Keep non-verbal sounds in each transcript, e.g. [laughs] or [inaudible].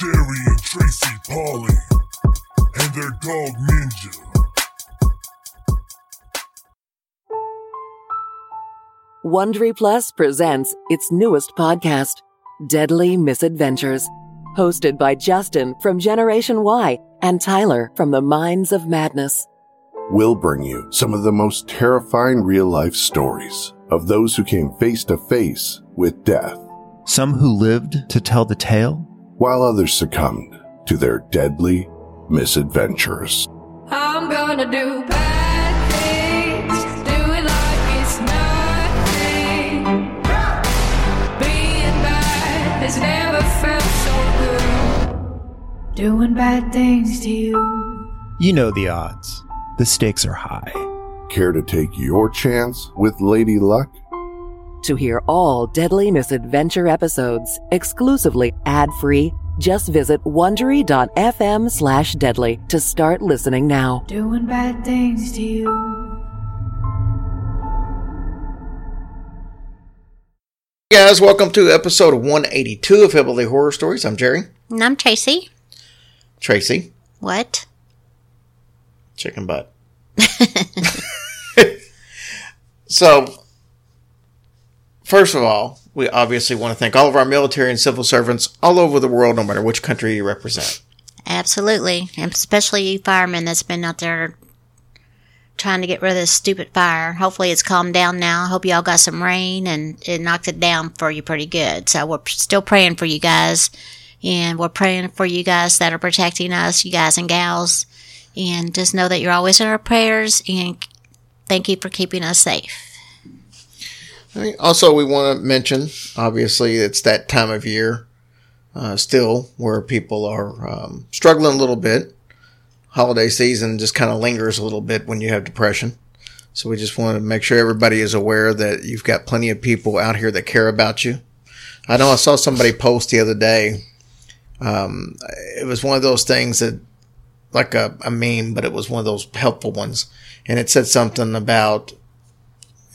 Jerry and Tracy Polly, and their dog Ninja. Wondery Plus presents its newest podcast, Deadly Misadventures, hosted by Justin from Generation Y and Tyler from the Minds of Madness. We'll bring you some of the most terrifying real life stories of those who came face to face with death, Some who lived to tell the tale? While others succumbed to their deadly misadventures. I'm gonna do bad things, do it like it's nothing. Being bad has never felt so good. Doing bad things to you. You know the odds. The stakes are high. Care to take your chance with Lady Luck? To hear all Deadly Misadventure episodes exclusively ad-free, just visit wondery.fm slash deadly to start listening now. Doing bad things to you. Hey guys, welcome to episode 182 of Hillbilly Horror Stories. I'm Jerry. And I'm Tracy. Tracy. What? Chicken butt. [laughs] [laughs] so, first of all, we obviously want to thank all of our military and civil servants all over the world, no matter which country you represent. Absolutely. And especially you firemen that's been out there trying to get rid of this stupid fire. Hopefully it's calmed down now. Hope y'all got some rain and it knocked it down for you pretty good. So we're still praying for you guys. And we're praying for you guys that are protecting us, you guys and gals. And just know that you're always in our prayers and thank you for keeping us safe. Also, we want to mention, obviously, it's that time of year uh, still where people are um, struggling a little bit. Holiday season just kind of lingers a little bit when you have depression. So we just want to make sure everybody is aware that you've got plenty of people out here that care about you. I know I saw somebody post the other day. Um, it was one of those things that, like a, a meme, but it was one of those helpful ones. And it said something about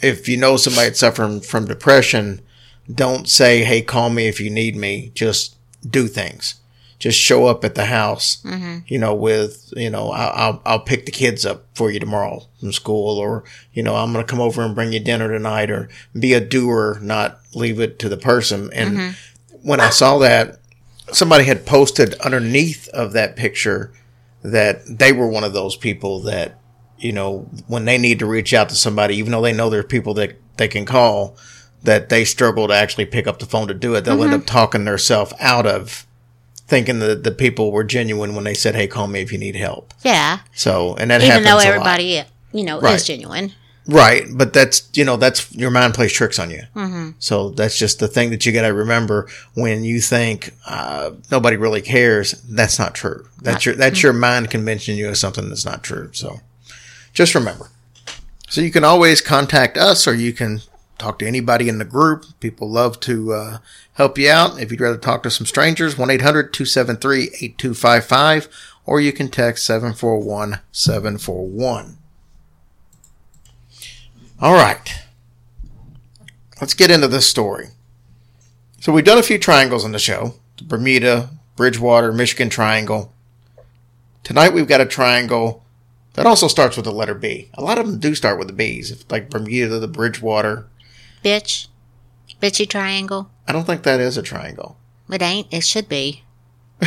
if you know somebody that's suffering from depression, don't say, "Hey, call me if you need me." Just do things. Just show up at the house. Mm-hmm. You know, with you know, I'll, I'll pick the kids up for you tomorrow from school, or you know, I'm gonna come over and bring you dinner tonight, or be a doer, not leave it to the person. And mm-hmm. when I saw that, somebody had posted underneath of that picture that they were one of those people that you know, when they need to reach out to somebody, even though they know there are people that they can call, that they struggle to actually pick up the phone to do it. They'll end up talking themselves out of thinking that the people were genuine when they said, "Hey, call me if you need help." Yeah. So, and that Even happens though a lot. everybody, you know, Right. is genuine. Right, but that's you know that's your mind plays tricks on you. Mm-hmm. So that's just the thing that you got to remember when you think uh, nobody really cares. That's not true. That's your that's your mind convincing you of something that's not true. So just remember. So you can always contact us, or you can talk to anybody in the group. People love to uh, help you out. If you'd rather talk to some strangers, 1 800 273 8255, or you can text 741 741. All right. Let's get into this story. So we've done a few triangles on the show. The Bermuda, Bridgewater, Michigan Triangle. Tonight we've got a triangle that also starts with the letter B. A lot of them do start with the B's, if- like Bermuda, the Bridgewater. Bitch. Bitchy triangle. I don't think that is a triangle. It ain't. It should be. [laughs]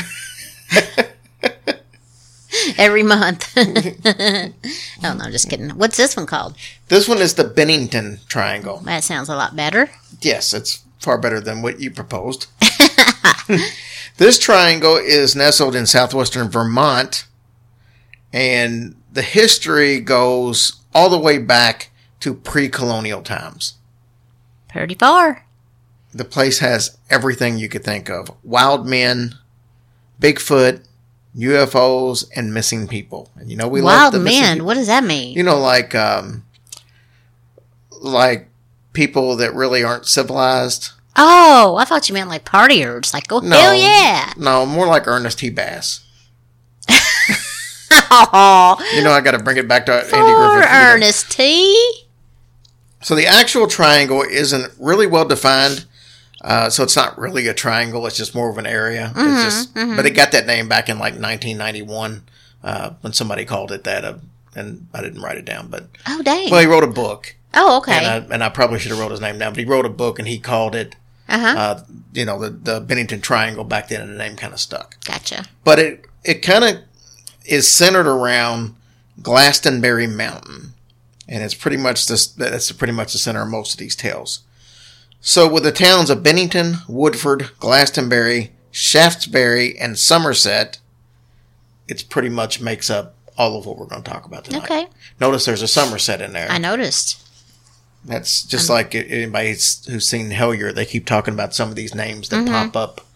Every month. [laughs] oh no, I'm just kidding. What's this one called? This one is the Bennington Triangle. That sounds a lot better. Yes, it's far better than what you proposed. [laughs] this triangle is nestled in southwestern Vermont and the history goes all the way back to pre-colonial times. Pretty far. The place has everything you could think of: wild men, Bigfoot, UFOs, and missing people. And you know we love Wild the missing men. What does that mean? You know, like um, like people that really aren't civilized. oh, I thought you meant like partiers. Like, oh, No, hell yeah. No, more like Ernest T. Bass. [laughs] You know, I got to bring it back to Andy Griffith. Ernest T. So the actual triangle isn't really well defined. Uh, so it's not really a triangle. It's just more of an area. Mm-hmm, it's just, but it got that name back in like 1991 uh, when somebody called it that. Uh, and I didn't write it down, but Oh, dang. well, he wrote a book, oh, okay. and I, and I probably should have wrote his name down. But he wrote a book, and he called it, Uh huh. uh, you know, the the Bennington Triangle back then, and the name kind of stuck. gotcha. But it it kind of is centered around Glastonbury Mountain, and it's pretty much this. That's pretty much the center of most of these tales. So, with the towns of Bennington, Woodford, Glastonbury, Shaftesbury, and Somerset, it's pretty much makes up all of what we're going to talk about tonight. Okay. Notice there's a Somerset in there. I noticed. That's just like anybody who's seen Hellier. They keep talking about some of these names Mm-hmm. that pop up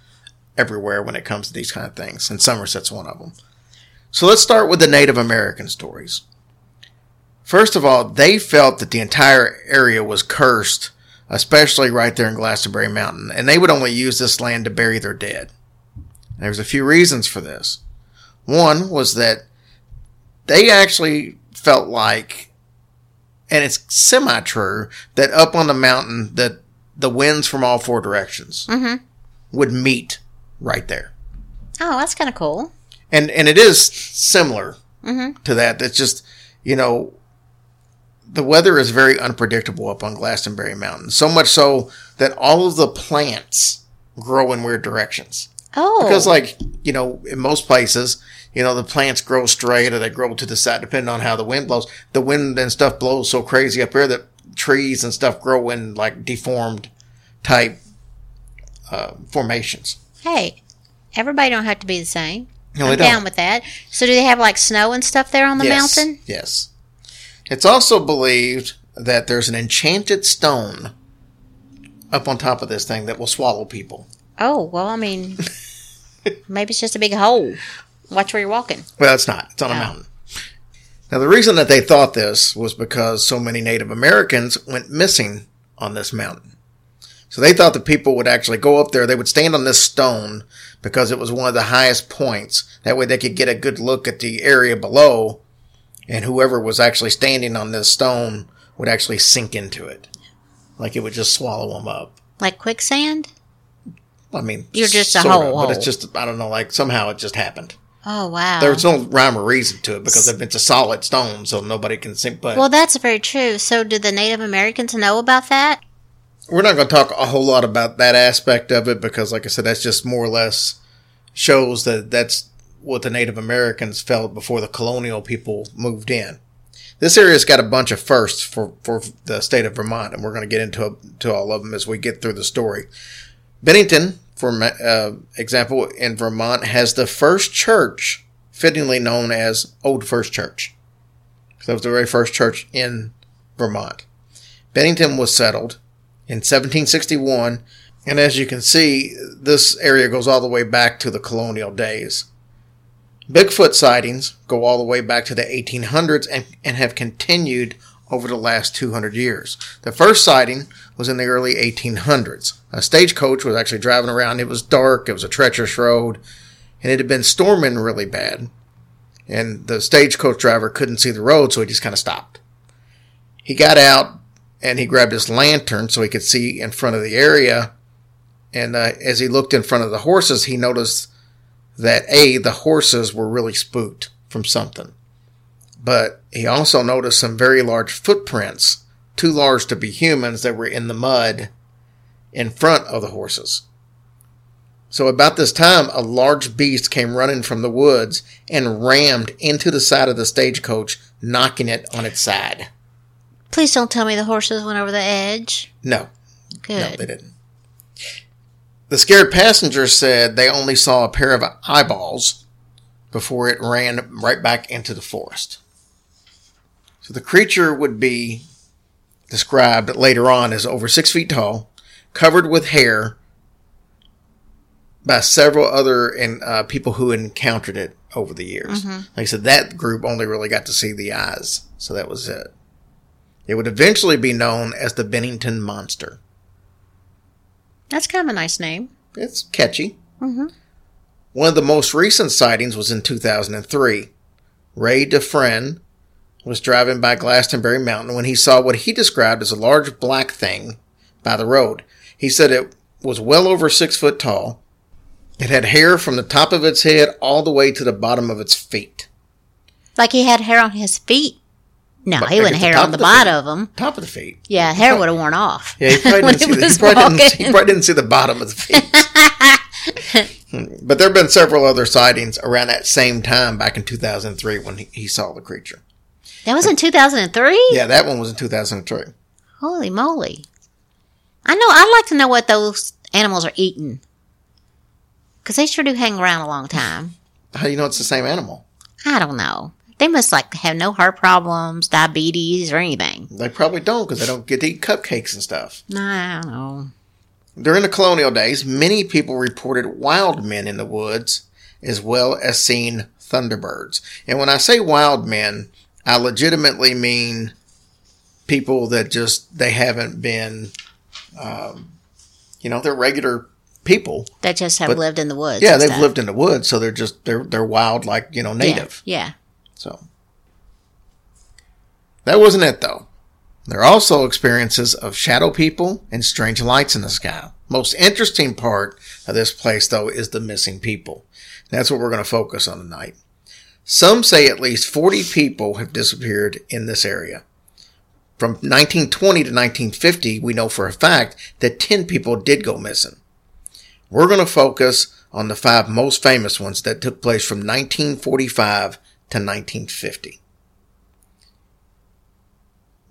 everywhere when it comes to these kind of things, and Somerset's one of them. So let's start with the Native American stories. First of all, they felt that the entire area was cursed, especially right there in Glastonbury Mountain, and they would only use this land to bury their dead. There's a few reasons for this. One was that they actually felt like and it's semi true that up on the mountain that the winds from all four directions mm-hmm. would meet right there Oh, that's kind of cool. And and it is similar to that. It's just you know the weather is very unpredictable up on glastonbury mountain. So much so that all of the plants grow in weird directions. Oh, because like you know in most places you know the plants grow straight or they grow to the side depending on how the wind blows. The wind and stuff blows so crazy up here that trees and stuff grow in like deformed type uh, formations. Hey, everybody don't have to be the same. No, I'm down with that. So, do they have like snow and stuff there on the yes, mountain? yes it's also believed that there's an enchanted stone up on top of this thing that will swallow people Oh, well, I mean, [laughs] maybe it's just a big hole. Watch where you're walking. Well, it's not. It's on a Oh. mountain. Now, the reason that they thought this was because so many Native Americans went missing on this mountain. So they thought the people would actually go up there. They would stand on this stone because it was one of the highest points. That way they could get a good look at the area below. And whoever was actually standing on this stone would actually sink into it. Like it would just swallow them up. Like quicksand? I mean, You're just a whole But it's just, I don't know, like somehow it just happened. Oh, wow. There's no rhyme or reason to it because it's a solid stone, so nobody can sink. But well, that's very true. So, did the Native Americans know about that? We're not going to talk a whole lot about that aspect of it because, like I said, that's just more or less shows that that's what the Native Americans felt before the colonial people moved in. This area's got a bunch of firsts for, for the state of Vermont, and we're going to get into to all of them as we get through the story. Bennington, for uh, example, in Vermont, has the first church, fittingly known as Old First Church. So that was the very first church in Vermont. Bennington was settled in 1761, and as you can see, this area goes all the way back to the colonial days. Bigfoot sightings go all the way back to the 1800s and, and have continued over the last 200 years. The first sighting was in the early 1800s. A stagecoach was actually driving around. It was dark, it was a treacherous road, and it had been storming really bad. And the stagecoach driver couldn't see the road, so he just kind of stopped. He got out and he grabbed his lantern so he could see in front of the area. And uh, as he looked in front of the horses, he noticed that A, the horses were really spooked from something. But he also noticed some very large footprints, too large to be humans, that were in the mud in front of the horses. So about this time, a large beast came running from the woods and rammed into the side of the stagecoach, knocking it on its side. Please don't tell me the horses went over the edge. No, Good. no, they didn't. The scared passengers said they only saw a pair of eyeballs before it ran right back into the forest. So the creature would be described later on as over six feet tall, covered with hair by several other and uh, people who encountered it over the years. Like I said, that group only really got to see the eyes, so that was it. It would eventually be known as the Bennington Monster. That's kind of a nice name. It's catchy. Mm-hmm. One of the most recent sightings was in 2003. Ray Dufresne was driving by Glastonbury Mountain when he saw what he described as a large black thing by the road. He said it was well over six foot tall. It had hair from the top of its head all the way to the bottom of its feet. Like he had hair on his feet. No, But he wouldn't hair on the the bottom of them. Top of the feet. Yeah, hair would have worn off. Yeah, he [laughs] probably, didn't see, the, he, probably didn't, he probably didn't see the bottom of the feet. but there have been several other sightings around that same time back in 2003 when he, he saw the creature. That was in 2003? Yeah, that one was in 2003. Holy moly. I know, I'd like to know what those animals are eating. Because they sure do hang around a long time. How do you know it's the same animal? I don't know. They must like have no heart problems, diabetes, or anything. They probably don't because they don't get to eat cupcakes and stuff. Nah, I don't know. During the colonial days, many people reported wild men in the woods as well as seeing thunderbirds. And when I say wild men, I legitimately mean people that just they haven't been, um, you know, they're regular people. that just have But- lived in the woods. Yeah, they've stuff. lived in the woods, so they're just they're they're wild like you know Yeah, native. Yeah. So that wasn't it though. There are also experiences of shadow people and strange lights in the sky. Most interesting part of this place though is the missing people. That's what we're going to focus on tonight. Some say at least 40 people have disappeared in this area. From 1920 to 1950, we know for a fact that 10 people did go missing. We're going to focus on the five most famous ones that took place from 1945 to 1950.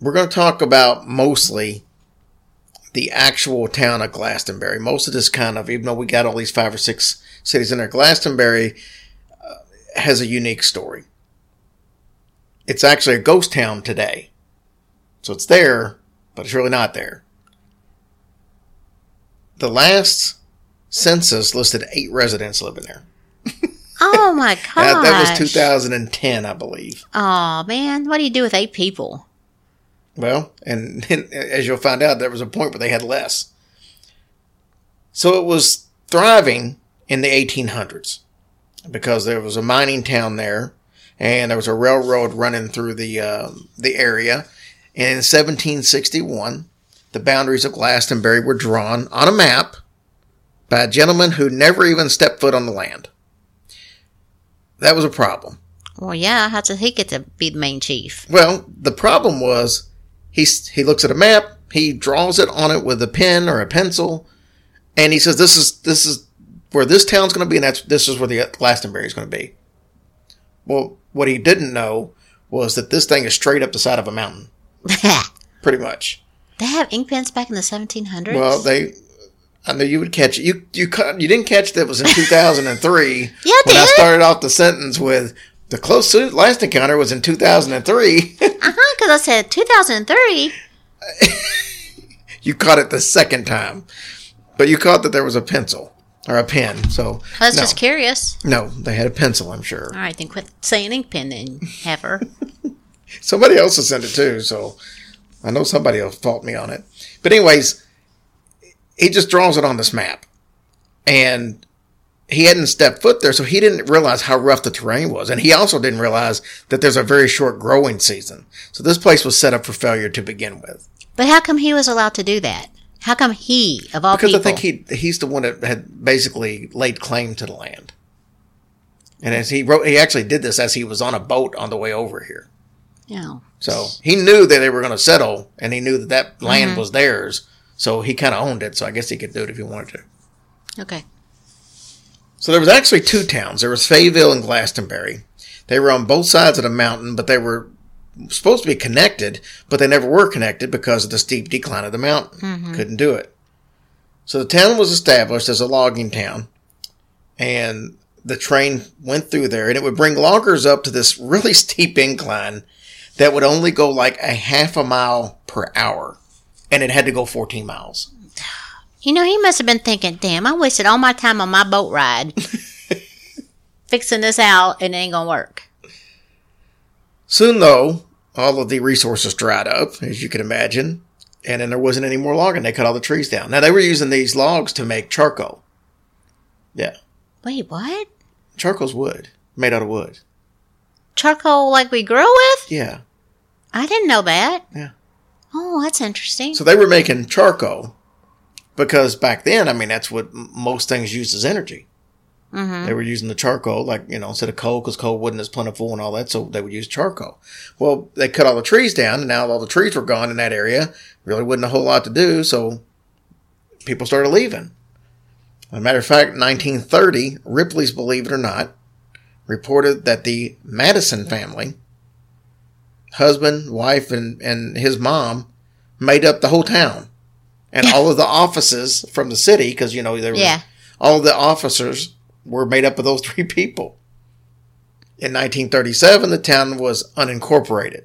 We're going to talk about mostly the actual town of Glastonbury. Most of this kind of, even though we got all these five or six cities in there, Glastonbury uh, has a unique story. It's actually a ghost town today. So it's there, but it's really not there. The last census listed eight residents living there. [laughs] Oh my gosh. [laughs] That, that was 2010, I believe. Oh man, what do you do with eight people? Well, and, and as you'll find out, there was a point where they had less. So it was thriving in the 1800s because there was a mining town there, and there was a railroad running through the um the area. And in 1761, the boundaries of Glastonbury were drawn on a map by a gentleman who never even stepped foot on the land. That was a problem. Well, yeah, how does he get to be the main chief? Well, the problem was he he looks at a map, he draws it on it with a pen or a pencil, and he says, "This is this is where this town's going to be, and that's this is where the Glastonbury is going to be." Well, what he didn't know was that this thing is straight up the side of a mountain, [laughs] pretty much. they have ink pens back in the 1700s? Well, they. I knew you would catch it. You you you didn't catch that it was in 2003. [laughs] Yeah, I when I started off the sentence with the closest last encounter was in 2003. [laughs] Uh-huh, because I said 2003. [laughs] you caught it the second time, but you caught that there was a pencil or a pen. So I was no, just curious. no, they had a pencil. I'm sure All right, then quit saying ink pen then, heifer. somebody else has sent it too. So I know somebody will fault me on it. But anyways, he just draws it on this map, and he hadn't stepped foot there, so he didn't realize how rough the terrain was, and he also didn't realize that there's a very short growing season. So this place was set up for failure to begin with. but how come he was allowed to do that? How come he, of all because people? I think he he's the one that had basically laid claim to the land. And as he wrote, he actually did this as he was on a boat on the way over here. Yeah. So he knew that they were going to settle, and he knew that that land mm-hmm. was theirs. So he kind of owned it. So I guess he could do it if he wanted to. Okay. So there was actually two towns. There was Fayetteville and Glastonbury. They were on both sides of the mountain, but they were supposed to be connected, but they never were connected because of the steep decline of the mountain. Mm-hmm. Couldn't do it. So the town was established as a logging town, and the train went through there and it would bring loggers up to this really [laughs] steep incline that would only go like a half a mile per hour. And it had to go 14 miles. You know, he must have been thinking, damn, I wasted all my time on my boat ride [laughs] fixing this out and it ain't gonna work. Soon, though, all of the resources dried up, as you can imagine, and then there wasn't any more logging. They cut all the trees down. Now, they were using these logs to make charcoal. Yeah. Wait, what? Charcoal's wood, made out of wood. Charcoal like we grow with? Yeah. I didn't know that. Yeah. Oh, that's interesting. So they were making charcoal because back then, I mean, that's what most things used as energy. Mm-hmm. They were using the charcoal, like, you know, instead of coal, because coal wasn't as plentiful and all that, so they would use charcoal. Well, they cut all the trees down, and now all the trees were gone in that area. Really wasn't a whole lot to do, so people started leaving. As a matter of fact, 1930, Ripley's Believe It or Not reported that the Madison family, husband, wife, and, and his mom, made up the whole town. And all of the offices from the city, because, you know, there were Yeah. all the officers were made up of those [laughs] three people. In 1937, the town was unincorporated.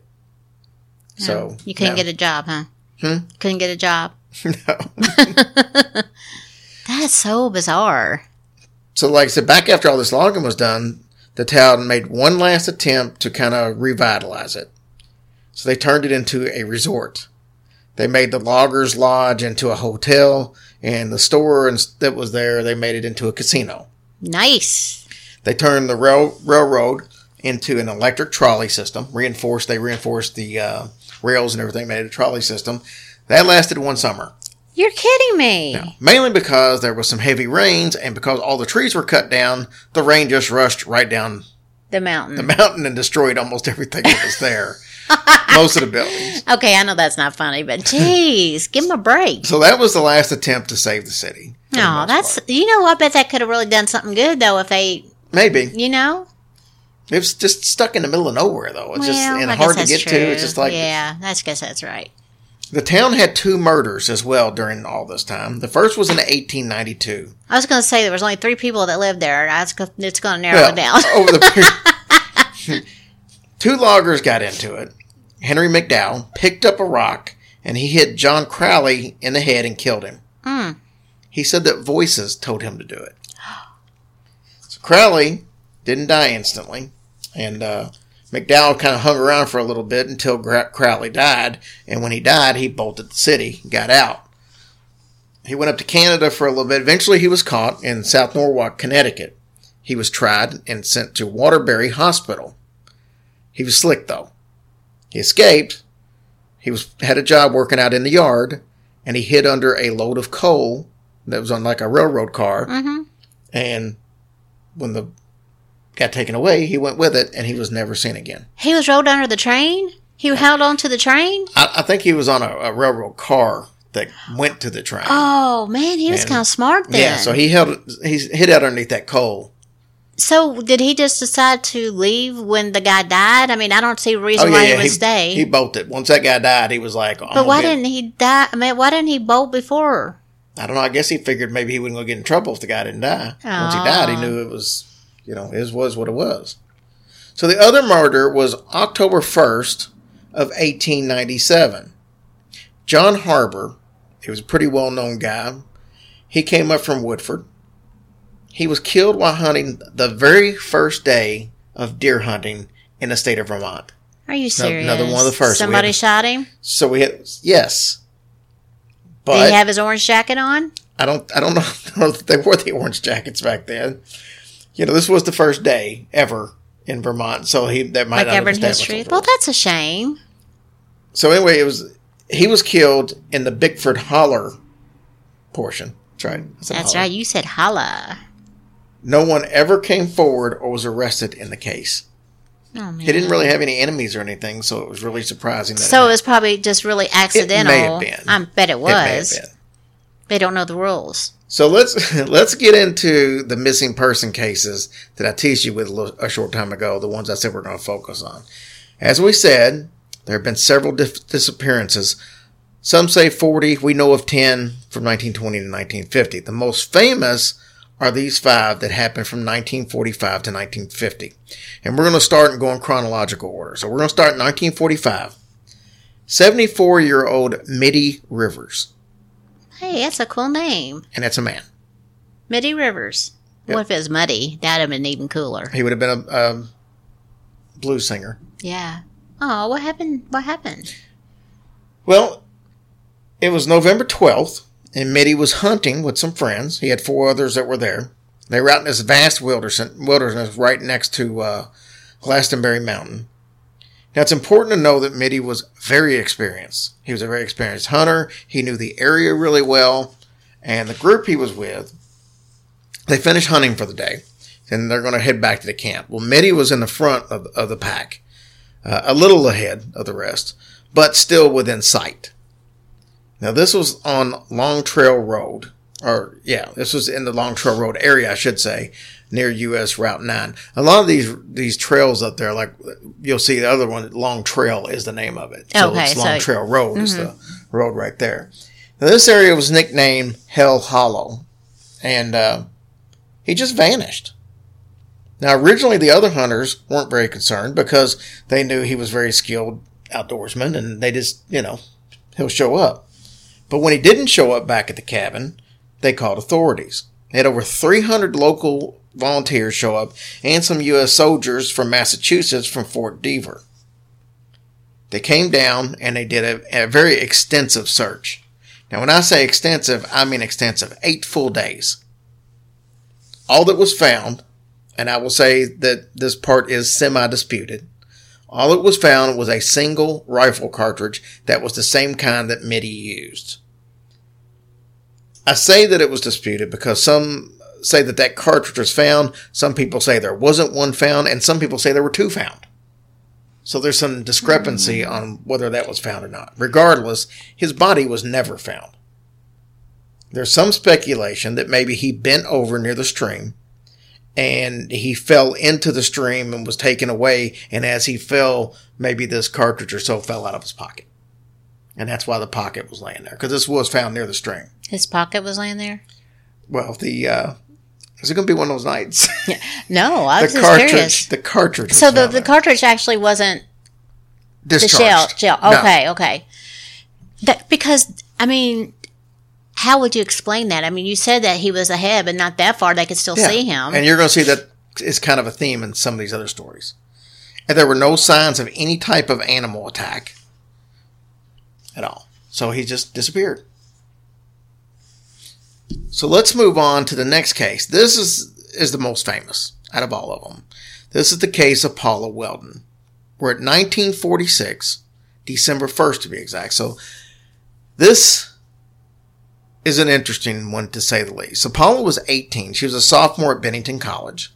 So you couldn't get a job, huh? Hmm? Couldn't get a job. [laughs] no. [laughs] That's so bizarre. So, like I said, back after all this logging was done, the town made one last attempt to kind of revitalize it. So they turned it into a resort. They made the loggers lodge into a hotel, and the store that was there, they made it into a casino. Nice. They turned the rail, railroad into an electric trolley system. Reinforced, they reinforced the uh, rails and everything, made it a trolley system. That lasted one summer. You're kidding me. Now, mainly because there was some heavy rains, and because all the trees were cut down, the rain just rushed right down The mountain. the mountain and destroyed almost everything that was there. [laughs] [laughs] Most of the buildings. okay, I know that's not funny, but jeez, give him a break. So that was the last attempt to save the city. No, that's part. you know, I bet that could have really done something good though if they, maybe you know. it was just stuck in the middle of nowhere though. It's just and I hard to get that's to. It's just like yeah, I guess that's right. The town had two murders as well during all this time. The first was in 1892. I was going to say there was only three people that lived there. That's it's going to narrow Well, it down. over the [laughs] [laughs] two loggers got into it. Henry McDowell picked up a rock and he hit John Crowley in the head and killed him. Mm. He said that voices told him to do it. So Crowley didn't die instantly, and uh, McDowell kind of hung around for a little bit until Gra- Crowley died. And when he died, he bolted the city, got out. He went up to Canada for a little bit. Eventually, he was caught in South Norwalk, Connecticut. He was tried and sent to Waterbury Hospital. He was slick though. He escaped. He was had a job working out in the yard, and he hid under a load of coal that was on like a railroad car. hmm And when the got taken away, he went with it, and he was never seen again. He was rolled under the train. He held on to the train. I, I think he was on a, a railroad car that went to the train. Oh man, he was kind of smart then. yeah, so he held he hid out underneath that coal. So did he just decide to leave when the guy died? I mean, I don't see a reason oh, why he would stay. Oh, He bolted. Once that guy died, he was like, but oh, why didn't he die? I mean, why didn't he bolt before? I don't know. I guess he figured maybe he wouldn't go get in trouble if the guy didn't die. Once he died, he knew it was, you know, his was what it was. So the other murder was October 1st of 1897. John Harbor, he was a pretty well known guy. He came up from Woodford. He was killed while hunting the very first day of deer hunting in the state of Vermont. Are you serious? another one of the first. Somebody had- shot him. So we had, yes. But Did he have his orange jacket on? I don't I don't know, [laughs] I don't they wore the orange jackets back then. You know, this was the first day ever in Vermont, so he that might Like not have ever in history? Well, that's a shame. So anyway, it was he was killed in the Bickford Holler portion. That's right. That's holler. right. You said holla. No one ever came forward or was arrested in the case. Oh man. He didn't really have any enemies or anything, so it was really surprising. That So it was probably just really accidental. It may have been. I bet it it was. been. They don't know the rules. So let's [laughs] let's get into the missing person cases that I teased you with a, little, a short time ago. The ones I said we're going to focus on. As we said, there have been several dif- disappearances. Some say 40. We know of 10 from 1920 to 1950. The most famous are these five that happened from 1945 to 1950. And we're going to start and go in chronological order. So we're going to start in 1945. 74 year old Middie Rivers. Hey, that's a cool name. And it's a man. Middie Rivers. What if it was Muddy? That'd have been even cooler. He would have been a, a blues singer. Yeah. Oh, what happened? What happened? Well, it was November 12th, and Middie was hunting with some friends. He had four others that were there. They were out in this vast wilderness, wilderness right next to uh, Glastonbury Mountain. Now, it's important to know that Middie was very experienced. He was a very experienced hunter. He knew the area really well. And the group he was with, they finished hunting for the day. And they're going to head back to the camp. Well, Middie was in the front of, of the pack, uh, a little ahead of the rest, but still within sight. Now, this was on Long Trail Road, or yeah, this was in the Long Trail Road area, I should say, near US Route 9. A lot of these these trails up there, like you'll see the other one, Long Trail is the name of it. So Okay, it's Long so- Trail Road is the road right there. Now, this area was nicknamed Hell Hollow, and uh, he just vanished. Now, originally, the other hunters weren't very concerned because they knew he was very skilled outdoorsman, and they just, you know, he'll show up. But when he didn't show up back at the cabin, they called authorities. They had over 300 local volunteers show up and some U.S. soldiers from Massachusetts from Fort Devens. They came down and they did a, a very extensive search. Now, when I say extensive, I mean extensive. Eight full days. All that was found, and I will say that this part is semi disputed, all that was found was a single rifle cartridge that was the same kind that Middie used. I say that it was disputed because some say that that cartridge was found, some people say there wasn't one found, and some people say there were two found. So there's some discrepancy hmm. on whether that was found or not. Regardless, his body was never found. There's some speculation that maybe he bent over near the stream and he fell into the stream and was taken away. And as he fell, maybe this cartridge or so fell out of his pocket. And that's why the pocket was laying there because this was found near the stream. His pocket was laying there? Well, the, uh, is it going to be one of those nights? [laughs] No, [laughs] I the was just cartridge, curious. the cartridge. was So the, the there. cartridge actually wasn't the Discharged. shell. Shell. No. Okay, okay. That because I mean, how would you explain that? I mean, you said that he was ahead, but not that far. They could still Yeah. see him. And you're going to see that is kind of a theme in some of these other stories. And there were no signs of any type of animal attack at all. So he just disappeared. So let's move on to the next case. This is is the most famous out of all of them. This is the case of Paula Welden. We're at 1946, December 1st to be exact. So this is an interesting one to say the least. So Paula was 18. She was a sophomore at Bennington College.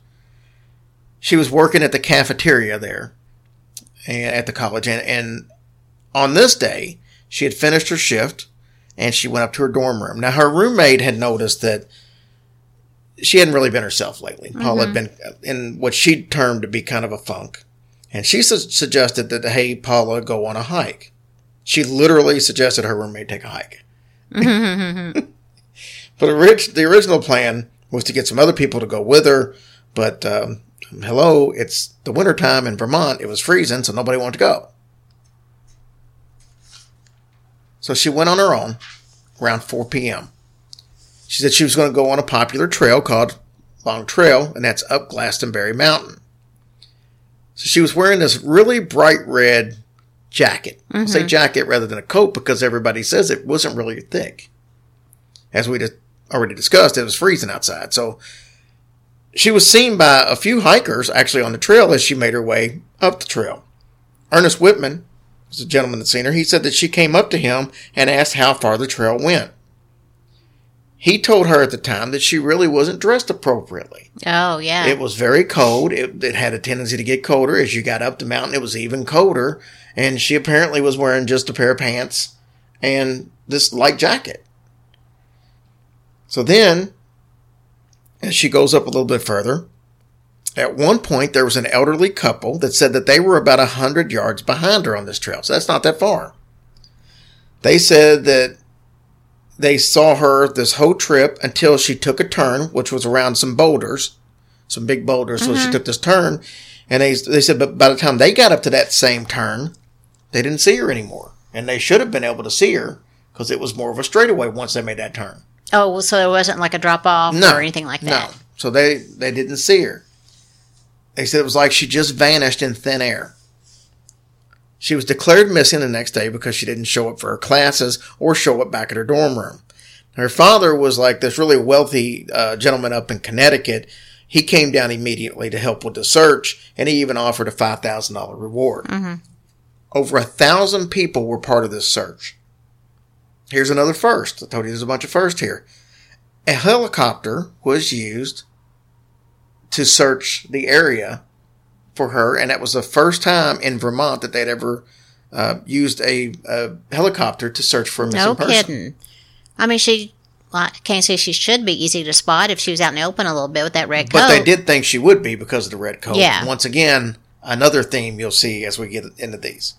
She was working at the cafeteria there eh, at the college. And, and on this day, she had finished her shift and she went up to her dorm room. Now, her roommate had noticed that she hadn't really been herself lately. Paula had mm-hmm. been in what she termed to be kind of a funk. And she su- suggested that, hey, Paula, go on a hike. She literally suggested her roommate take a hike. [laughs] But the original plan was to get some other people to go with her. But um, hello, it's the wintertime in Vermont. It was freezing, so nobody wanted to go. So she went on her own around 4 p.m. She said she was going to go on a popular trail called Long Trail, and that's up Glastonbury Mountain. So she was wearing this really bright red jacket. I'll say mm-hmm. jacket rather than a coat because everybody says it wasn't really thick as we just already discussed, it was freezing outside. So she was seen by a few hikers actually on the trail as she made her way up the trail. Ernest Whitman was a gentleman that seen her. He said that she came up to him and asked how far the trail went. He told her at the time that she really wasn't dressed appropriately. oh yeah. It was very cold. It, it had a tendency to get colder as you got up the mountain. It was even colder, and she apparently was wearing just a pair of pants and this light jacket. So then, as she goes up a little bit further, at one point there was an elderly couple that said that they were about a hundred yards behind her on this trail. So that's not that far. They said that they saw her this whole trip until she took a turn, which was around some boulders, some big boulders. So she uh-huh. took this turn, and they they said, but by the time they got up to that same turn, they didn't see her anymore, and they should have been able to see her because it was more of a straightaway once they made that turn. Oh, well, so it wasn't like a drop off No, or anything like that. No, so they they didn't see her. They said it was like she just vanished in thin air. She was declared missing the next day because she didn't show up for her classes or show up back at her dorm room. Her father was like this really wealthy uh, gentleman up in Connecticut. He came down immediately to help with the search, and he even offered a five thousand dollar reward. Over a thousand people were part of this search. Here's another first. I told you there's a bunch of firsts here. A helicopter was used to search the area for her, and that was the first time in Vermont that they'd ever uh, used a, a helicopter to search for a missing No person. kidding. I mean, she. Well, I can't say she should be easy to spot if she was out in the open a little bit with that red coat. But they did think she would be because of the red coat. Yeah. Once again, another theme you'll see as we get into these.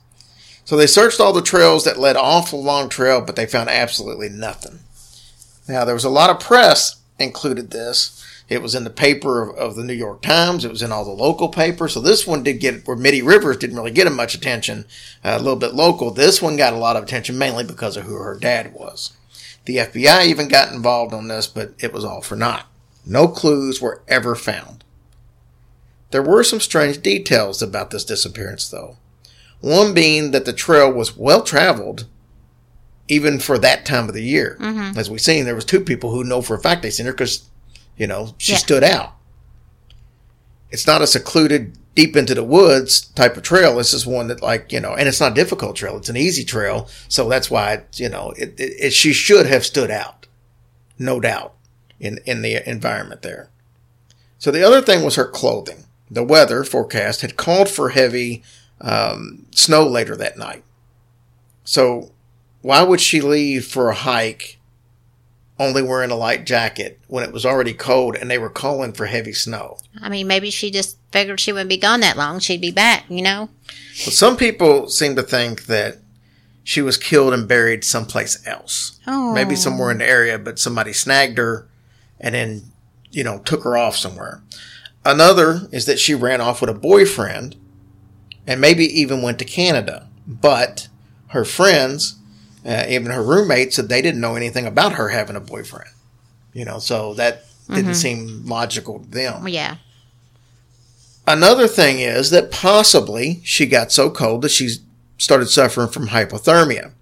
So they searched all the trails that led off the long trail, but they found absolutely nothing. Now there was a lot of press included this. It was in the paper of, of the New York Times. It was in all the local papers. So this one did get where Middie Rivers didn't really get much attention. Uh, a little bit local. This one got a lot of attention mainly because of who her dad was. The FBI even got involved on this, but it was all for naught. No clues were ever found. There were some strange details about this disappearance, though. One being that the trail was well traveled, even for that time of the year. Mm-hmm. As we've seen, there was two people who know for a fact they seen her because, you know, she Yeah. stood out. It's not a secluded, deep into the woods type of trail. This is one that, like, you know, and it's not a difficult trail. It's an easy trail. So that's why, it, you know, it, it, it, she should have stood out. No doubt in, in the environment there. So the other thing was her clothing. The weather forecast had called for heavy um, snow later that night. So why would she leave for a hike only wearing a light jacket when it was already cold and they were calling for heavy snow? I mean, maybe she just figured she wouldn't be gone that long. She'd be back, you know? Well, some people seem to think that she was killed and buried someplace else. Oh. Maybe somewhere in the area, but somebody snagged her and then, you know, took her off somewhere. Another is that she ran off with a boyfriend and maybe even went to Canada. But her friends, uh, even her roommates, said they didn't know anything about her having a boyfriend. You know, so that didn't seem logical to them. Yeah. Another thing is that possibly she got so cold that she started suffering from hypothermia.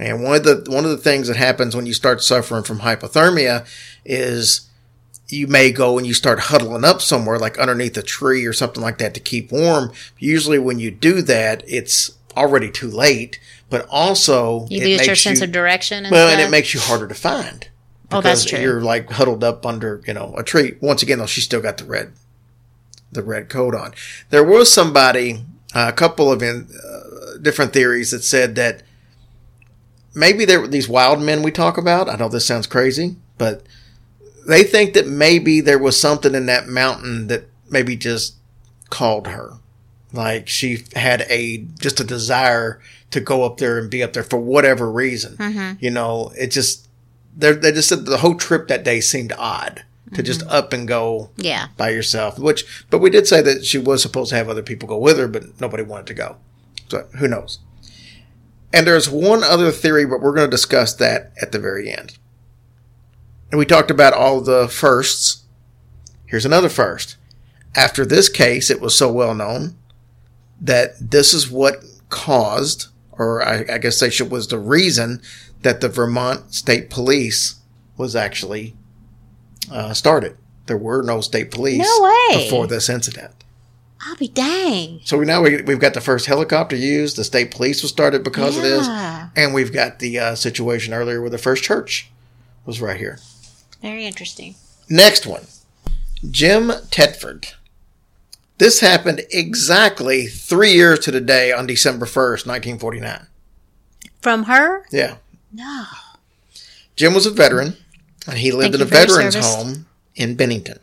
And one of the one of the things that happens when you start suffering from hypothermia is you may go and you start huddling up somewhere like underneath a tree or something like that to keep warm. Usually when you do that, it's already too late, but also You lose your sense you- of direction and well, stuff. and it makes you harder to find. Oh, that's true. You're like huddled up under, you know, a tree. Once again, though, she still got the red, the red coat on. There was somebody, a couple of in, uh, different theories that said that maybe there were these wild men we talk about. I know this sounds crazy, but they think that maybe there was something in that mountain that maybe just called her. Like she had a just a desire to go up there and be up there for whatever reason. Mm-hmm. You know, it just they they just said the whole trip that day seemed odd to just mm-hmm. up and go yeah. by yourself. Which, but we did say that she was supposed to have other people go with her, but nobody wanted to go. So who knows? And there's one other theory, but we're going to discuss that at the very end. And we talked about all the firsts. Here's another first. After this case, it was so well known that this is what caused, or I, I guess they should was the reason that the Vermont State Police was actually uh, started. There were no state police No way. before this incident. I'll be dang. So we now we, we've got the first helicopter used. The state police was started because of this, and we've got the uh, situation earlier where the first church was right here. Very interesting. Next one, Jim Tedford. This happened exactly three years to the day on December first, nineteen forty nine. From her? Yeah, No. Jim was a veteran, and he lived Thank in a you for your veterans home in Bennington.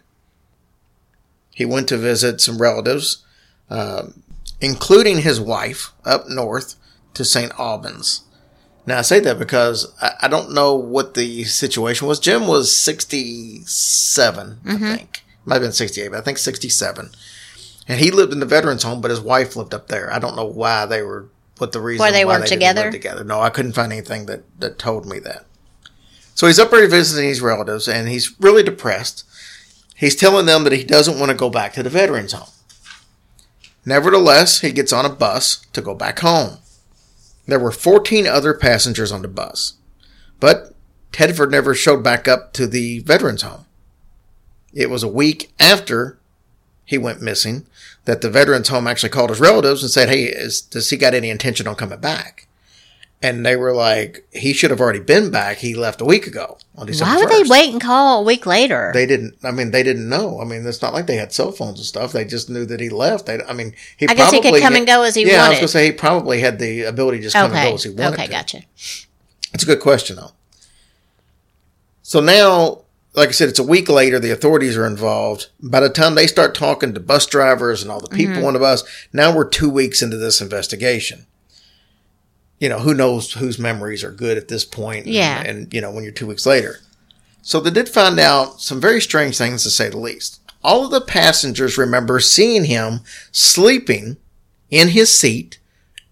He went to visit some relatives, um, including his wife, up north to St. Albans. Now I say that because I, I don't know what the situation was. Jim was 67, I mm-hmm. think. Might have been 68, but I think 67. And he lived in the veterans home, but his wife lived up there. I don't know why they were, what the reason Why they why weren't together? together. No, I couldn't find anything that, that told me that. So he's up there visiting his relatives and he's really depressed. He's telling them that he doesn't want to go back to the veterans home. Nevertheless, he gets on a bus to go back home. There were 14 other passengers on the bus, but Tedford never showed back up to the veterans home. It was a week after he went missing that the veterans home actually called his relatives and said, Hey, is, does he got any intention on coming back? And they were like, he should have already been back. He left a week ago on December Why would they wait and call a week later? They didn't. I mean, they didn't know. I mean, it's not like they had cell phones and stuff. They just knew that he left. They, I mean, he. I guess he could come had- and go as he wanted. yeah, I was gonna say he probably had the ability to just come and okay. go as he wanted. Okay, to. gotcha. It's a good question though. So now, like I said, it's a week later. The authorities are involved. By the time they start talking to bus drivers and all the people Mm-hmm. on the bus, now we're two weeks into this investigation. You know, who knows whose memories are good at this point? and- Yeah. and you know when you're two weeks later. So they did find out some very strange things to say the least. All of the passengers remember seeing him sleeping in his seat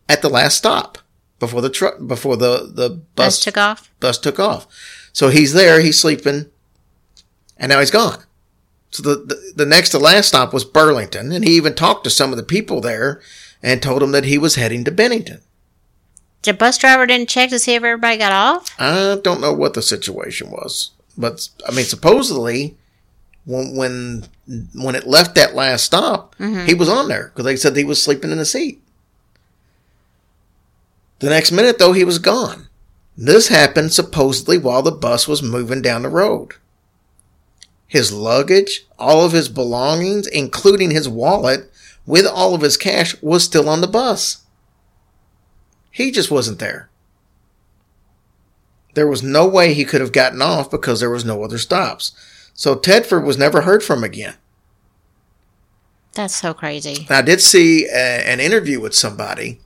at the last stop before the truck before the the Bus bus took off. bus took off. So he's there, he's sleeping, and now he's gone. So the, the the next to last stop was Burlington, and he even talked to some of the people there and told them that he was heading to Bennington. The bus driver didn't check to see if everybody got off. I don't know what the situation was, but I mean, supposedly, when when when it left that last stop, mm-hmm. he was on there because they said he was sleeping in the seat. The next minute, though, he was gone. This happened supposedly while the bus was moving down the road. His luggage, all of his belongings, including his wallet, with all of his cash, was still on the bus. He just wasn't there. There was no way he could have gotten off because there was no other stops. So Tedford was never heard from again. That's so crazy. I did see a, an interview with somebody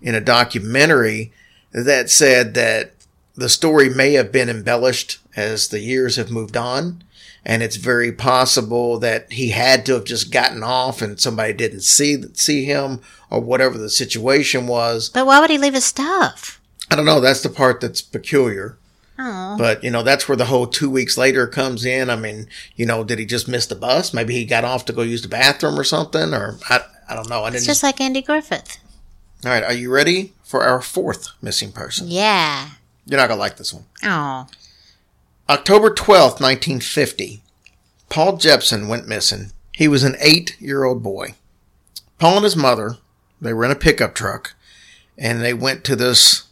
in a documentary that said that the story may have been embellished as the years have moved on. And it's very possible that he had to have just gotten off and somebody didn't see see him or whatever the situation was. But why would he leave his stuff? I don't know. That's the part that's peculiar. Oh, But, you know, that's where the whole two weeks later comes in. I mean, you know, did he just miss the bus? Maybe he got off to go use the bathroom or something, or I, I don't know. I it's didn't. just like Andy Griffith. All right, are you ready for our fourth missing person? Yeah. You're not going to like this one. Oh, October 12th, 1950, Paul Jepson went missing. He was an eight year old boy. Paul and his mother, they were in a pickup truck and they went to this.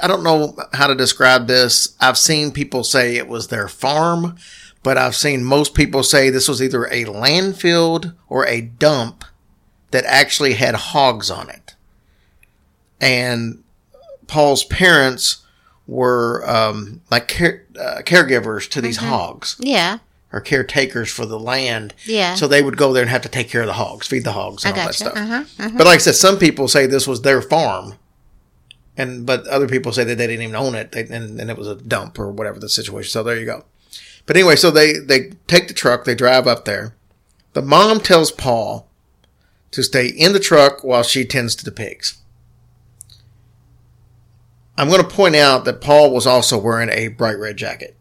I don't know how to describe this. I've seen people say it was their farm, but I've seen most people say this was either a landfill or a dump that actually had hogs on it. And Paul's parents were um, like care, uh, caregivers to these hogs yeah. or caretakers for the land. Yeah. So they would go there and have to take care of the hogs, feed the hogs, I and all that stuff. Uh-huh, uh-huh. But like I said, some people say this was their farm, and but other people say that they didn't even own it, they, and, and it was a dump or whatever the situation. So there you go. But anyway, so they they take the truck, they drive up there. The mom tells Paul to stay in the truck while she tends to the pigs. I'm going to point out that Paul was also wearing a bright red jacket.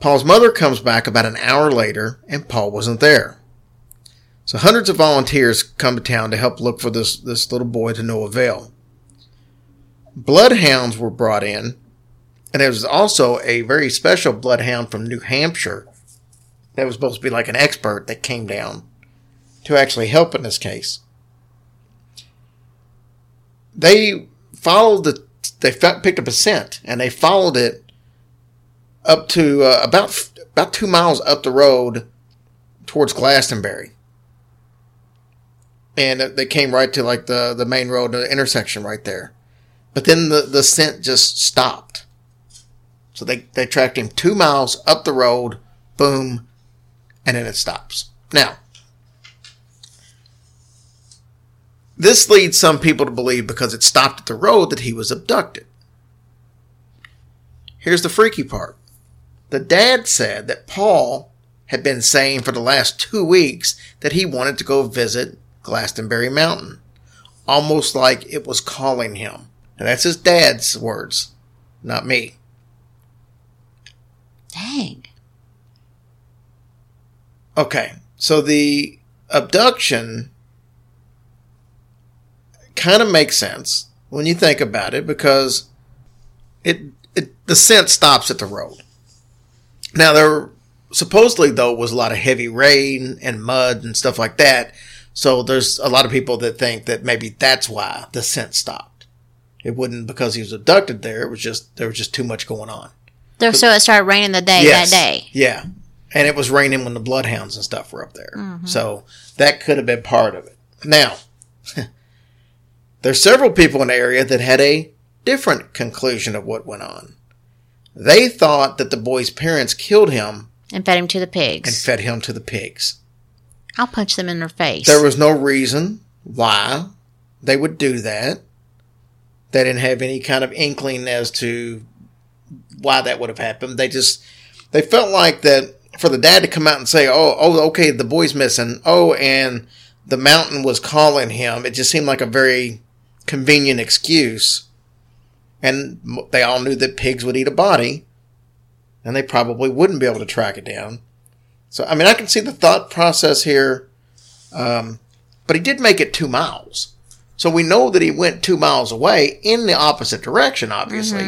Paul's mother comes back about an hour later, and Paul wasn't there. So hundreds of volunteers come to town to help look for this, this little boy to no avail. Bloodhounds were brought in, and there was also a very special bloodhound from New Hampshire that was supposed to be like an expert that came down to actually help in this case. They followed the, they picked up a scent and they followed it up to uh, about about two miles up the road towards Glastonbury, and they came right to like the the main road, the intersection right there. But then the the scent just stopped, so they they tracked him two miles up the road, boom, and then it stops. Now. This leads some people to believe because it stopped at the road that he was abducted. Here's the freaky part. The dad said that Paul had been saying for the last two weeks that he wanted to go visit Glastonbury Mountain, almost like it was calling him. And that's his dad's words, not me. Dang. Okay, so the abduction kind of makes sense when you think about it because it, it the scent stops at the road. Now there supposedly though was a lot of heavy rain and mud and stuff like that. So there's a lot of people that think that maybe that's why the scent stopped. It wouldn't because he was abducted there. It was just there was just too much going on. There, so it started raining the day Yes. that day. Yeah. And it was raining when the bloodhounds and stuff were up there. Mm-hmm. So that could have been part of it. Now, [laughs] there's several people in the area that had a different conclusion of what went on. They thought that the boy's parents killed him And fed him to the pigs. and fed him to the pigs. I'll punch them in their face. There was no reason why they would do that. They didn't have any kind of inkling as to why that would have happened. They just they felt like that for the dad to come out and say, "Oh, oh, okay, the boy's missing." Oh, and the mountain was calling him. It just seemed like a very convenient excuse. And they all knew that pigs would eat a body, and they probably wouldn't be able to track it down. So, I mean, I can see the thought process here um, but he did make it two miles. So we know that he went two miles away in the opposite direction, obviously.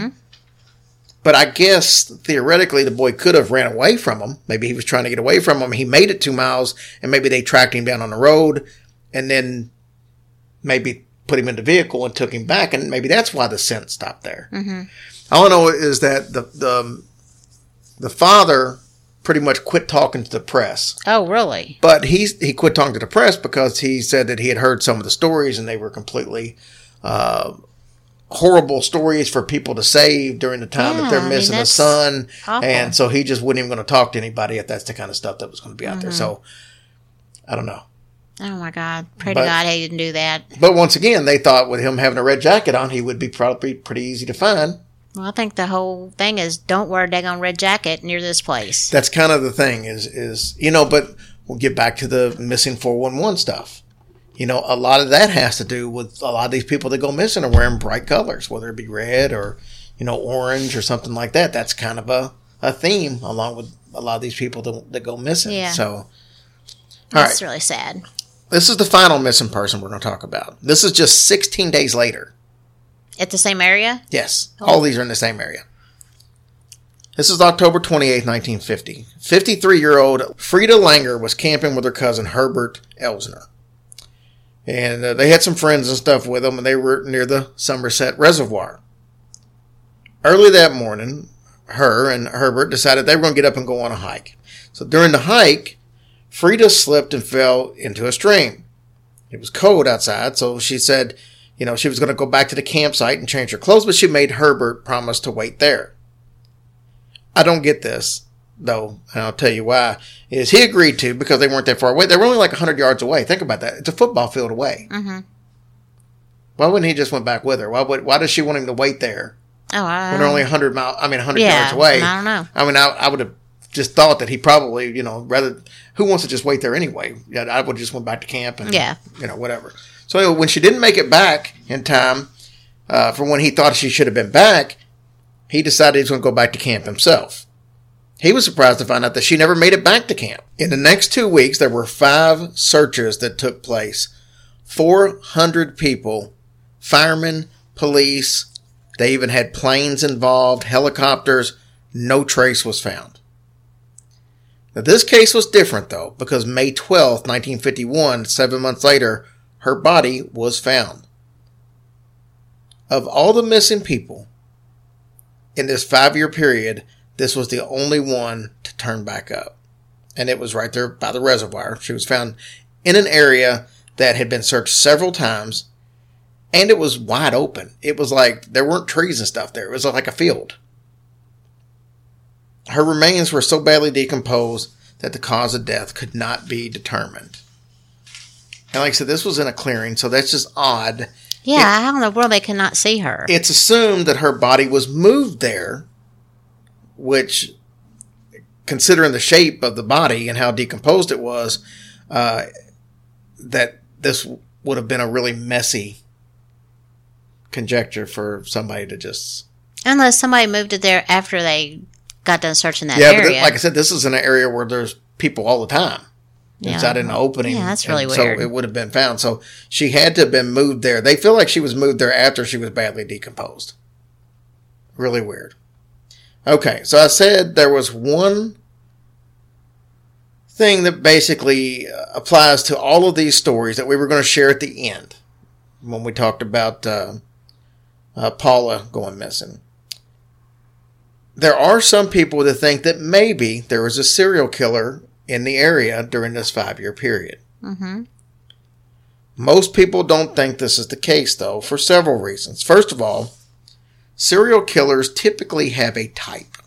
But I guess theoretically the boy could have ran away from him. Maybe he was trying to get away from him. He made it two miles and maybe they tracked him down on the road and then maybe put him in the vehicle and took him back. And maybe that's why the scent stopped there. Mm-hmm. All I know is that the, the, um, the father pretty much quit talking to the press. oh, really? But he's he quit talking to the press because he said that he had heard some of the stories and they were completely uh, horrible stories for people to save during the time that Yeah, I they're mean, missing a son, awful. and so he just wasn't even going to talk to anybody if that's the kind of stuff that was going to be out there. Mm-hmm. So I don't know. Oh my God! Pray But- to God he didn't do that. But once again, they thought with him having a red jacket on, he would be probably pretty easy to find. Well, I think the whole thing is don't wear a daggone red jacket near this place. That's kind of the thing is is you know, but we'll get back to the missing four one one stuff. You know, a lot of that has to do with a lot of these people that go missing are wearing bright colors, whether it be red or you know orange or something like that. That's kind of a, a theme along with a lot of these people that, that go missing. Yeah. So, all That's right, really sad. This is the final missing person we're going to talk about. This is just 16 days later. At the same area? Yes, all these are in the same area. This is October 28, 1950. 53 year old Frida Langer was camping with her cousin Herbert Elsner. And uh, they had some friends and stuff with them, and they were near the Somerset Reservoir. Early that morning, her and Herbert decided they were going to get up and go on a hike. So during the hike, Frida slipped and fell into a stream. It was cold outside, so she said, you know, she was going to go back to the campsite and change her clothes, but she made Herbert promise to wait there. I don't get this, though, and I'll tell you why. Is he agreed to because they weren't that far away? They were only like 100 yards away. Think about that. It's a football field away. Mm-hmm. Why wouldn't he just went back with her? Why would? Why does she want him to wait there Oh, I when they're only 100 mile? I mean, 100 yeah, yards away. I don't know. I mean, I, I would have just thought that he probably, you know, rather who wants to just wait there anyway? Yeah, I would just went back to camp and Yeah. you know, whatever. So anyway, when she didn't make it back in time uh, for when he thought she should have been back, he decided he was going to go back to camp himself. He was surprised to find out that she never made it back to camp. In the next two weeks, there were five searches that took place. 400 people, firemen, police, they even had planes involved, helicopters. No trace was found. Now, this case was different, though, because May twelfth, 1951, seven months later, her body was found. Of all the missing people in this five year period, this was the only one to turn back up. And it was right there by the reservoir. She was found in an area that had been searched several times and it was wide open. It was like there weren't trees and stuff there. It was like a field. Her remains were so badly decomposed that the cause of death could not be determined. And like I said, this was in a clearing, so that's just odd. Yeah, how in the world they cannot see her? It's assumed that her body was moved there, which, considering the shape of the body and how decomposed it was, uh, that this would have been a really messy conjecture for somebody to just. Unless somebody moved it there after they got done searching that area. yeah, but th- like I said, this is an area where there's people all the time. It's Yeah. out in the opening. Yeah, that's really weird. So it would have been found. So she had to have been moved there. They feel like she was moved there after she was badly decomposed. Really weird. Okay, so I said there was one thing that basically uh, applies to all of these stories that we were going to share at the end when we talked about uh, uh, Paula going missing. There are some people that think that maybe there was a serial killer in the area during this five year period. mm-hmm. Most people don't think this is the case, though, for several reasons. First of all, serial killers typically have a type.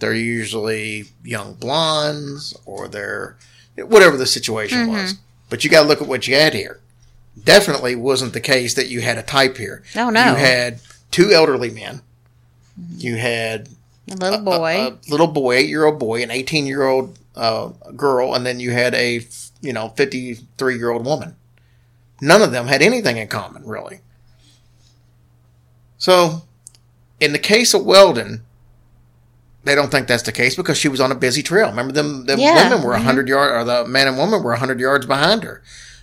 They're usually young blondes or they're whatever the situation was. But you got to look at what you had here. Definitely wasn't the case that you had a type here. No, no. You had two elderly men. You had A little boy. a, a little boy, eight year old boy, an 18 year old uh, girl, and then you had a, you know, 53 year old woman. None of them had anything in common, really. So, in the case of Welden, they don't think that's the case because she was on a busy trail. Remember, them the Yeah, women were a mhm. 100 yards, or the man and woman were a 100 yards behind her.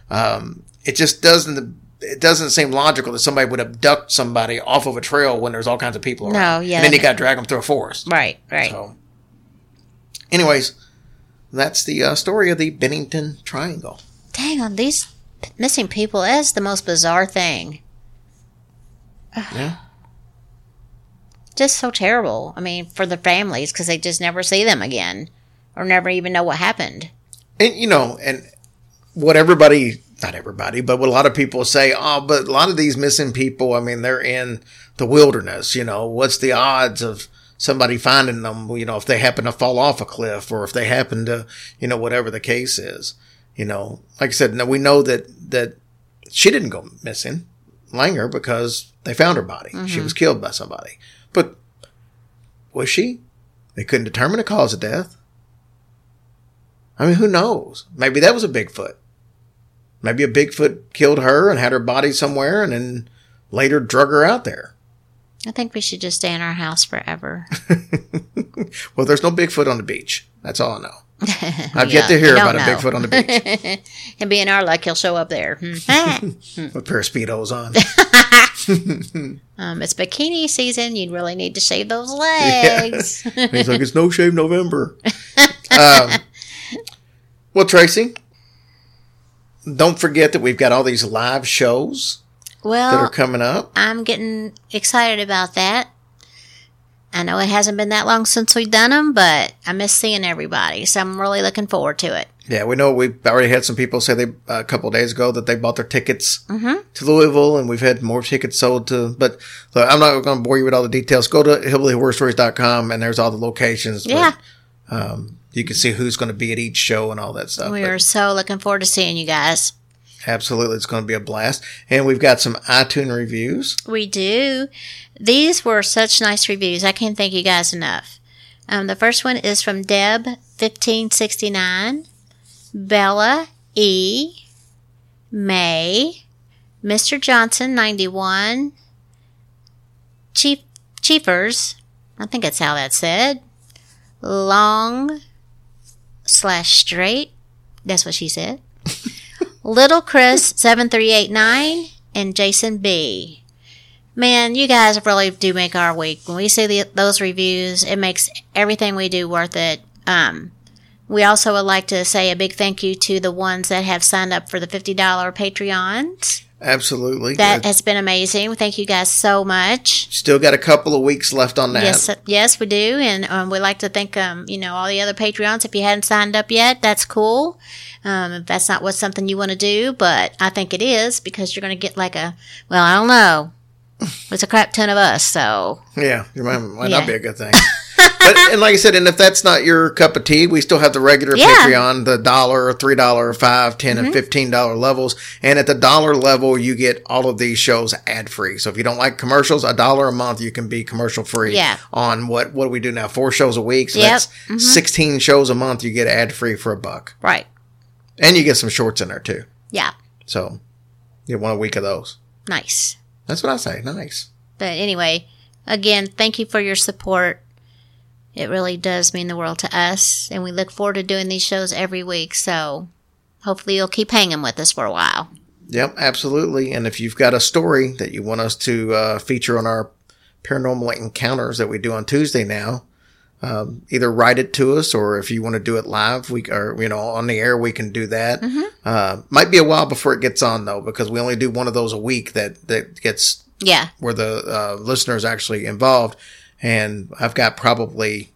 Um, it just doesn't. It doesn't seem logical that somebody would abduct somebody off of a trail when there's all kinds of people No, around. yeah, And then you got to drag them through a forest. right, right. So, anyways, that's the uh, story of the Bennington Triangle. Dang on these missing people. is the most bizarre thing. Yeah. Just so terrible. I mean, for the families because they just never see them again, or never even know what happened. And, you know, and what everybody, not everybody, but what a lot of people say, oh, but a lot of these missing people, I mean, they're in the wilderness, you know, what's the odds of somebody finding them, you know, if they happen to fall off a cliff or if they happen to, you know, whatever the case is, you know, like I said, no, we know that, that she didn't go missing, Langer, because they found her body. She mm-hmm. was killed by somebody. But was she? They couldn't determine the cause of death. I mean, who knows? Maybe that was a Bigfoot. Maybe a Bigfoot killed her and had her body somewhere and then later drug her out there. I think we should just stay in our house forever. [laughs] Well, there's no Bigfoot on the beach. That's all I know. [laughs] I've Yeah, yet to hear about a. Bigfoot on the beach [laughs] and being our luck, he'll show up there. Hmm. with a pair of Speedos on. um, it's bikini season. You'd really need to shave those legs. He's like, it's no shave November. um, well, Tracy, don't forget that we've got all these live shows that are coming up. I'm getting excited about that. I know it hasn't been that long since we've done them, but I miss seeing everybody, so I'm really looking forward to it. Yeah, we know we've already had some people say they a couple of days ago that they bought their tickets Mm-hmm. to Louisville, and we've had more tickets sold to. But so I'm not going to bore you with all the details. Go to hillbillyhorrorstories.com, and there's all the locations. but, Yeah. um, you can see who's going to be at each show and all that stuff. We But are so looking forward to seeing you guys. absolutely, it's going to be a blast. And we've got some iTunes reviews. We do. These were such nice reviews. I can't thank you guys enough. Um, the first one is from Deb1569, Bella E, May, Mr. Johnson 91, Chief Chiefers, I think that's how that's said, Long slash straight, that's what she said. Little Chris [laughs] 7389 and Jason B. Man, you guys really do make our week. When we see the, those reviews, it makes everything we do worth it. Um, we also would like to say a big thank you to the ones that have signed up for the $50 Patreons. Absolutely. That Uh, has been amazing. Thank you guys so much. Still got a couple of weeks left on that. Yes, yes, we do, and um, we'd like to thank um, you know all the other Patreons. If you hadn't signed up yet, that's cool. Um, if that's not what something you want to do, but I think it is because you're going to get like a well, I don't know. It's a crap ton of us, so Yeah, you might, might Yeah. not be a good thing. [laughs] but and like I said, and if that's not your cup of tea, we still have the regular Yeah. Mm-hmm. Patreon, the dollar, three dollar, five, ten, and fifteen dollar levels. And at the dollar level, you get all of these shows ad free. So if you don't like commercials, a dollar a month, you can be commercial free. Yeah. On what what do we do now? Four shows a week. So Yep. that's Mhm. sixteen shows a month. You get ad free for a buck, Right. and you get some shorts in there too. Yeah. So you want a week of those. Nice. That's what I say. Nice. But anyway, again, thank you for your support. It really does mean the world to us, and we look forward to doing these shows every week. So hopefully you'll keep hanging with us for a while. Yep, absolutely. And if you've got a story that you want us to uh, feature on our paranormal encounters that we do on Tuesday now, um, either write it to us or if you want to do it live, we or you know on the air we can do that. Uh, might be a while before it gets on though because we only do one of those a week that that gets Yeah. where the uh, listeners actually involved. And I've got probably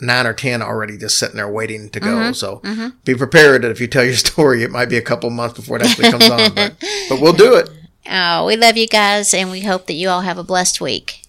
nine or ten already just sitting there waiting to go. Mm-hmm. So mm-hmm. be prepared that if you tell your [laughs] story, it might be a couple months before it actually comes on, but, but we'll do it. [laughs] Oh, we love you guys, and we hope that you all have a blessed week.